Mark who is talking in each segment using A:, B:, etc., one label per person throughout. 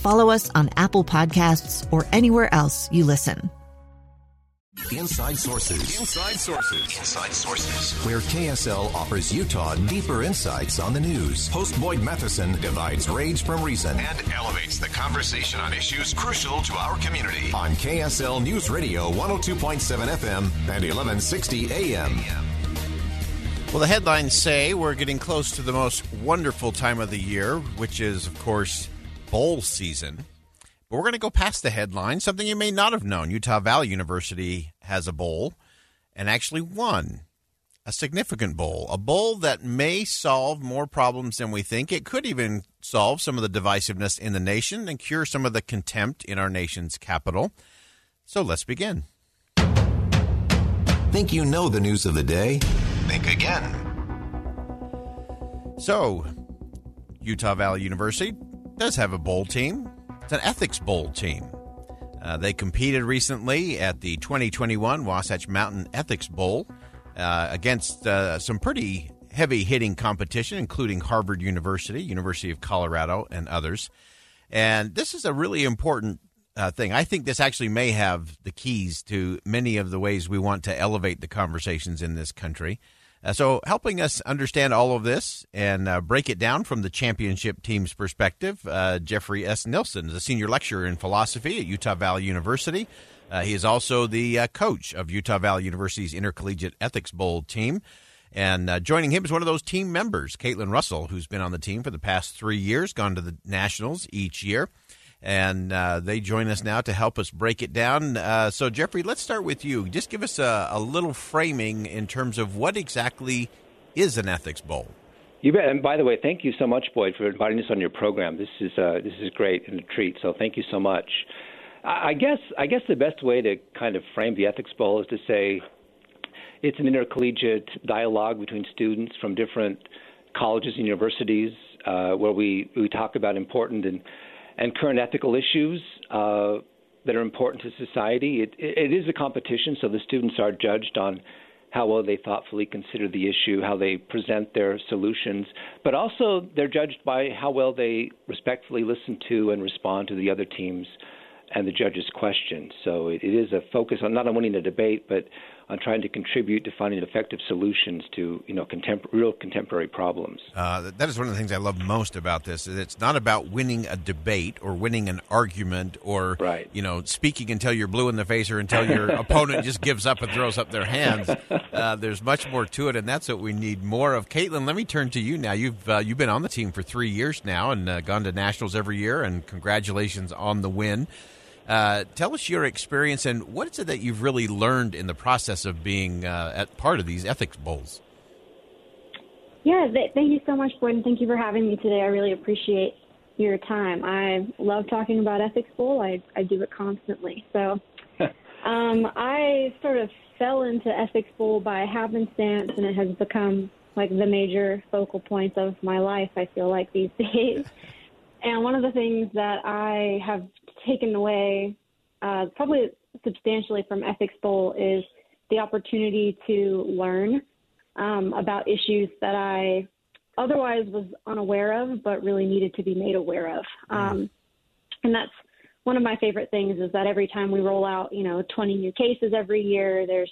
A: follow us on Apple Podcasts, or anywhere else you listen.
B: Inside Sources.
C: Inside Sources.
B: Inside Sources. Where KSL offers Utah deeper insights on the news. Host Boyd Matheson divides rage from reason
C: and elevates the conversation on issues crucial to our community.
B: On KSL News Radio 102.7 FM and 1160 AM.
D: Well, the headlines say we're getting close to the most wonderful time of the year, which is, of course, bowl season. But we're going to go past the headline, something you may not have known. Utah Valley University has a bowl and actually won a significant bowl, a bowl that may solve more problems than we think. It could even solve some of the divisiveness in the nation and cure some of the contempt in our nation's capital. So let's begin.
B: Think you know the news of the day?
C: Think again.
D: So, Utah Valley University does have a bowl team. It's an ethics bowl team. Uh, they competed recently at the 2021 Wasatch Mountain Ethics Bowl uh, against uh, some pretty heavy hitting competition, including Harvard University, University of Colorado, and others. And this is a really important uh, thing. I think this actually may have the keys to many of the ways we want to elevate the conversations in this country. Uh, so, helping us understand all of this and uh, break it down from the championship team's perspective, uh, Jeffrey S. Nielsen is a senior lecturer in philosophy at Utah Valley University. Uh, he is also the uh, coach of Utah Valley University's Intercollegiate Ethics Bowl team. And uh, joining him is one of those team members, Caitlin Russell, who's been on the team for the past three years, gone to the Nationals each year and uh, they join us now to help us break it down. Uh, so, Jeffrey, let's start with you. Just give us a, a, little framing in terms of what exactly is an ethics bowl.
E: You bet. And by the way, thank you so much, Boyd, for inviting us on your program. This is uh, this is great and a treat. So, thank you so much. I guess I guess the best way to kind of frame the ethics bowl is to say it's an intercollegiate dialogue between students from different colleges and universities, uh, where we we talk about important and and current ethical issues uh, that are important to society. It, it is a competition, so the students are judged on how well they thoughtfully consider the issue, how they present their solutions, but also they're judged by how well they respectfully listen to and respond to the other team's and the judge's questions. So it, it is a focus on not on winning a debate, but on trying to contribute to finding effective solutions to you know contempor- real contemporary problems.
D: Uh, that is one of the things I love most about this. It's not about winning a debate or winning an argument or
E: right.
D: you know speaking until you're blue in the face or until your opponent just gives up and throws up their hands. Uh, there's much more to it, and that's what we need more of. Caitlin, let me turn to you now. You've uh, you've been on the team for three years now and uh, gone to nationals every year, and congratulations on the win. Uh, tell us your experience and what is it that you've really learned in the process of being uh, at part of these ethics bowls.
F: Yeah, th- thank you so much, Gordon. Thank you for having me today. I really appreciate your time. I love talking about ethics bowl. I I do it constantly. So, um, I sort of fell into ethics bowl by happenstance, and it has become like the major focal point of my life. I feel like these days. And one of the things that I have taken away uh, probably substantially from Ethics Bowl is the opportunity to learn um, about issues that I otherwise was unaware of, but really needed to be made aware of. Mm-hmm. Um, and that's one of my favorite things is that every time we roll out, you know, 20 new cases every year, there's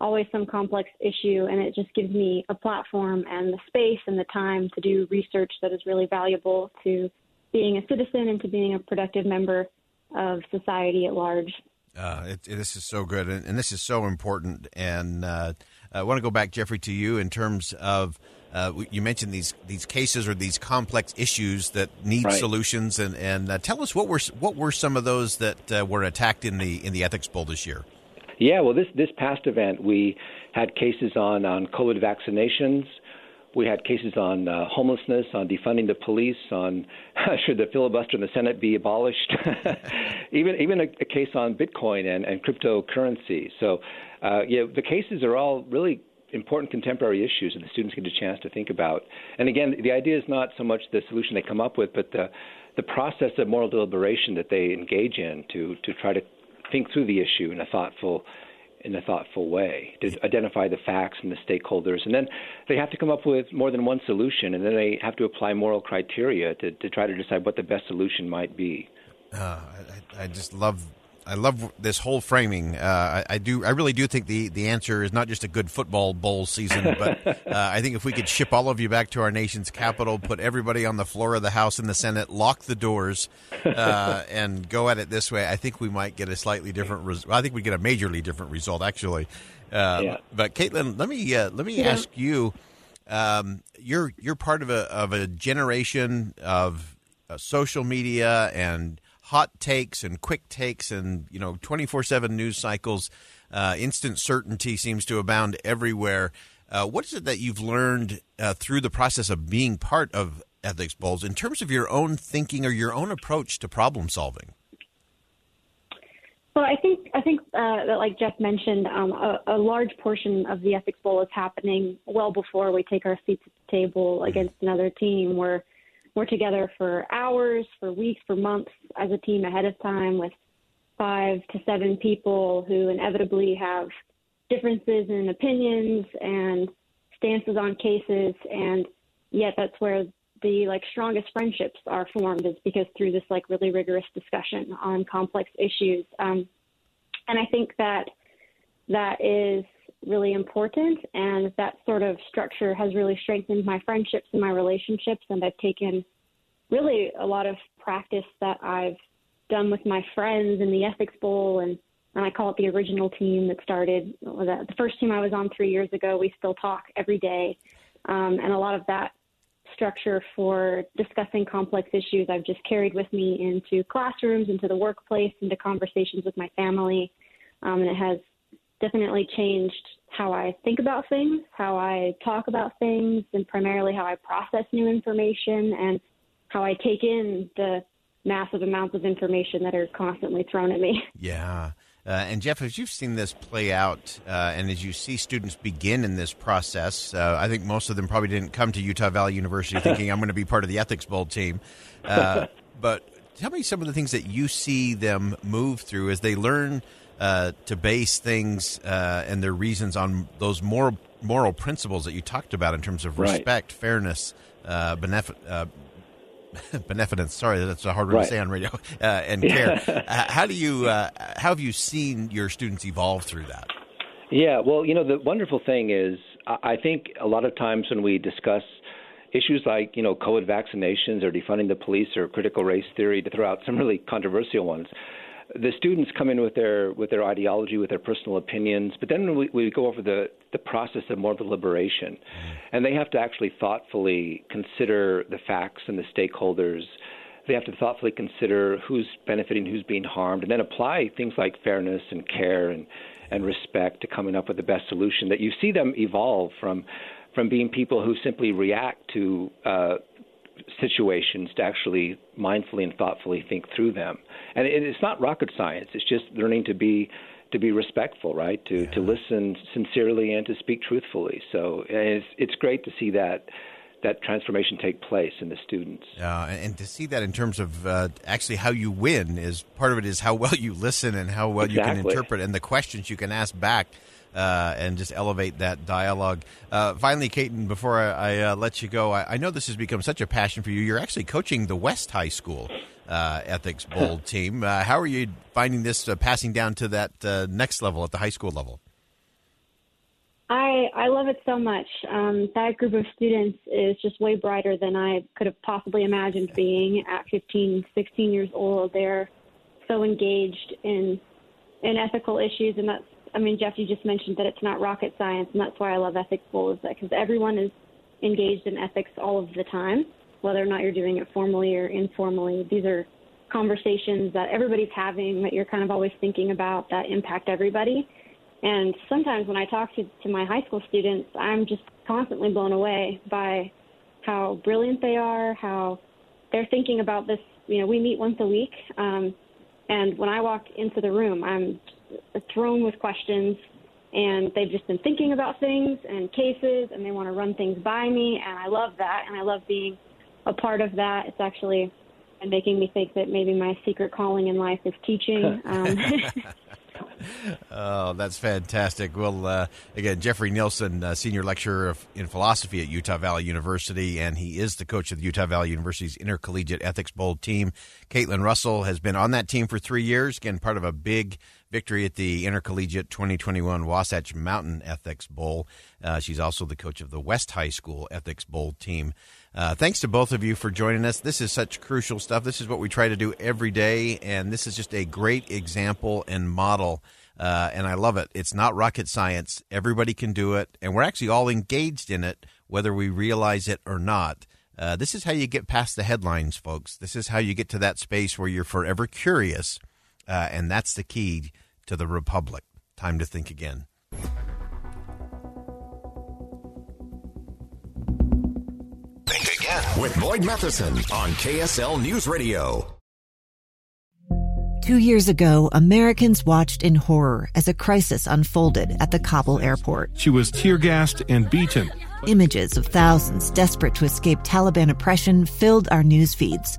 F: always some complex issue, and it just gives me a platform and the space and the time to do research that is really valuable to being a citizen and to being a productive member of society at large.
D: Uh, it, this is so good, and, and, this is so important. And uh, I want to go back, Jeffrey, to you in terms of uh, you mentioned these these cases or these complex issues that need right. solutions, and and uh, tell us what were what were some of those that uh, were attacked in the in the Ethics Bowl this year.
E: Yeah, well, this this past event we had cases on on COVID vaccinations. We had cases on uh, homelessness, on defunding the police, on should the filibuster in the Senate be abolished, even even a, a, case on Bitcoin and, and cryptocurrency. So, uh, yeah, the cases are all really important contemporary issues that the students get a chance to think about. And again, the idea is not so much the solution they come up with, but the the process of moral deliberation that they engage in to to try to think through the issue in a thoughtful in a thoughtful way to identify the facts and the stakeholders. And then they have to come up with more than one solution, and then they have to apply moral criteria to, to try to decide what the best solution might be.
D: Uh, I, I, just love I love this whole framing. Uh, I, I, do. I really do think the, the answer is not just a good football bowl season, but uh, I think if we could ship all of you back to our nation's capital, put everybody on the floor of the House and the Senate, lock the doors, uh, and go at it this way, I think we might get a slightly different. Res- I think we get a majorly different result, actually. Uh, yeah. But Caitlin, let me uh, let me yeah. ask you. Um, you're you're part of a of a generation of uh, social media and hot takes and quick takes and you know 24/7 news cycles. Uh, instant certainty seems to abound everywhere. Uh, what is it that you've learned uh, through the process of being part of ethics bowls in terms of your own thinking or your own approach to problem solving?
F: Well, I think I think uh, that, like Jeff mentioned, um, a, a, large portion of the ethics bowl is happening well before we take our seats at the table against another team. Where we're together for hours, for weeks, for months as a team ahead of time with five to seven people who inevitably have differences in opinions and stances on cases. And yet that's where the like strongest friendships are formed is because through this like really rigorous discussion on complex issues. Um, and i think that that is really important. And that sort of structure has really strengthened my friendships and my relationships. And I've taken really a lot of practice that I've done with my friends in the Ethics Bowl and and I call it the original team that started the first team I was on three years ago. We still talk every day, um, and a lot of that structure for discussing complex issues I've just carried with me into classrooms, into the workplace, into conversations with my family, um, and it has definitely changed how I think about things, how I talk about things, and primarily how I process new information and how I take in the massive amounts of information that are constantly thrown at me.
D: Yeah. Uh, and Jeff, as you've seen this play out, uh, and as you see students begin in this process, uh, I think most of them probably didn't come to Utah Valley University thinking I'm going to be part of the Ethics Bowl team. Uh, but tell me some of the things that you see them move through as they learn uh, to base things uh, and their reasons on those moral moral principles that you talked about in terms of respect, right. fairness, uh, benef- uh, beneficence. Sorry, that's a hard word right. to say on radio. Uh, and care. How do you? how have you seen your students evolve through that?
E: Yeah, well, you know, the wonderful thing is, I think a lot of times when we discuss issues like you know COVID vaccinations or defunding the police or critical race theory, to throw out some really controversial ones the students come in with their with their ideology, with their personal opinions, but then we, we go over the the process of moral deliberation, and they have to actually thoughtfully consider the facts and the stakeholders. They have to thoughtfully consider who's benefiting, who's being harmed, and then apply things like fairness and care and and respect to coming up with the best solution. That you see them evolve from from being people who simply react to uh, situations to actually mindfully and thoughtfully think through them. And it, it's not rocket science. It's just learning to be to be respectful, right? To yeah. to listen sincerely and to speak truthfully. So it's it's great to see that that transformation take place in the students.
D: Uh, and to see that in terms of uh, actually how you win is part of it is how well you listen and how well exactly. you can interpret and the questions you can ask back uh, and just elevate that dialogue. Uh, finally, Caitlin, before I, I uh, let you go, I, I, know this has become such a passion for you. You're actually coaching the West High School uh, Ethics Bowl team. Uh, how are you finding this uh, passing down to that next level at the high school level?
F: I I love it so much. Um, that group of students is just way brighter than I could have possibly imagined being at 15, 16 years old. They're so engaged in in ethical issues, and that's I mean, Jeff, you just mentioned that it's not rocket science, and that's why I love Ethics Bowl is that because everyone is engaged in ethics all of the time, whether or not you're doing it formally or informally. These are conversations that everybody's having that you're kind of always thinking about that impact everybody. And sometimes when I talk to, to my high school students, I'm just constantly blown away by how brilliant they are, how they're thinking about this. You know, we meet once a week. Um, and when I walk into the room, I'm thrown with questions and they've just been thinking about things and cases and they want to run things by me and I love that and I love being a part of that. It's actually making me think that maybe my secret calling in life is teaching. Um,
D: oh, that's fantastic. Well, uh, again, Jeffrey Nielsen, uh, senior lecturer of, in philosophy at Utah Valley University, and he is the coach of the Utah Valley University's Intercollegiate Ethics Bowl team. Caitlin Russell has been on that team for three years, again, part of a big victory at the Intercollegiate 2021 Wasatch Mountain Ethics Bowl. Uh, she's also the coach of the West High School Ethics Bowl team. Uh, thanks to both of you for joining us. This is such crucial stuff. This is what we try to do every day, and this is just a great example and model. Uh, and I love it. It's not rocket science. Everybody can do it, and we're actually all engaged in it, whether we realize it or not. Uh, this is how you get past the headlines, folks. This is how you get to that space where you're forever curious, uh, and that's the key to the republic. Time to think again. Think again
B: with Boyd Matheson on KSL News Radio.
A: Two years ago, Americans watched in horror as a crisis unfolded at the Kabul airport.
G: She was tear gassed and beaten.
A: Images of thousands desperate to escape Taliban oppression filled our news feeds.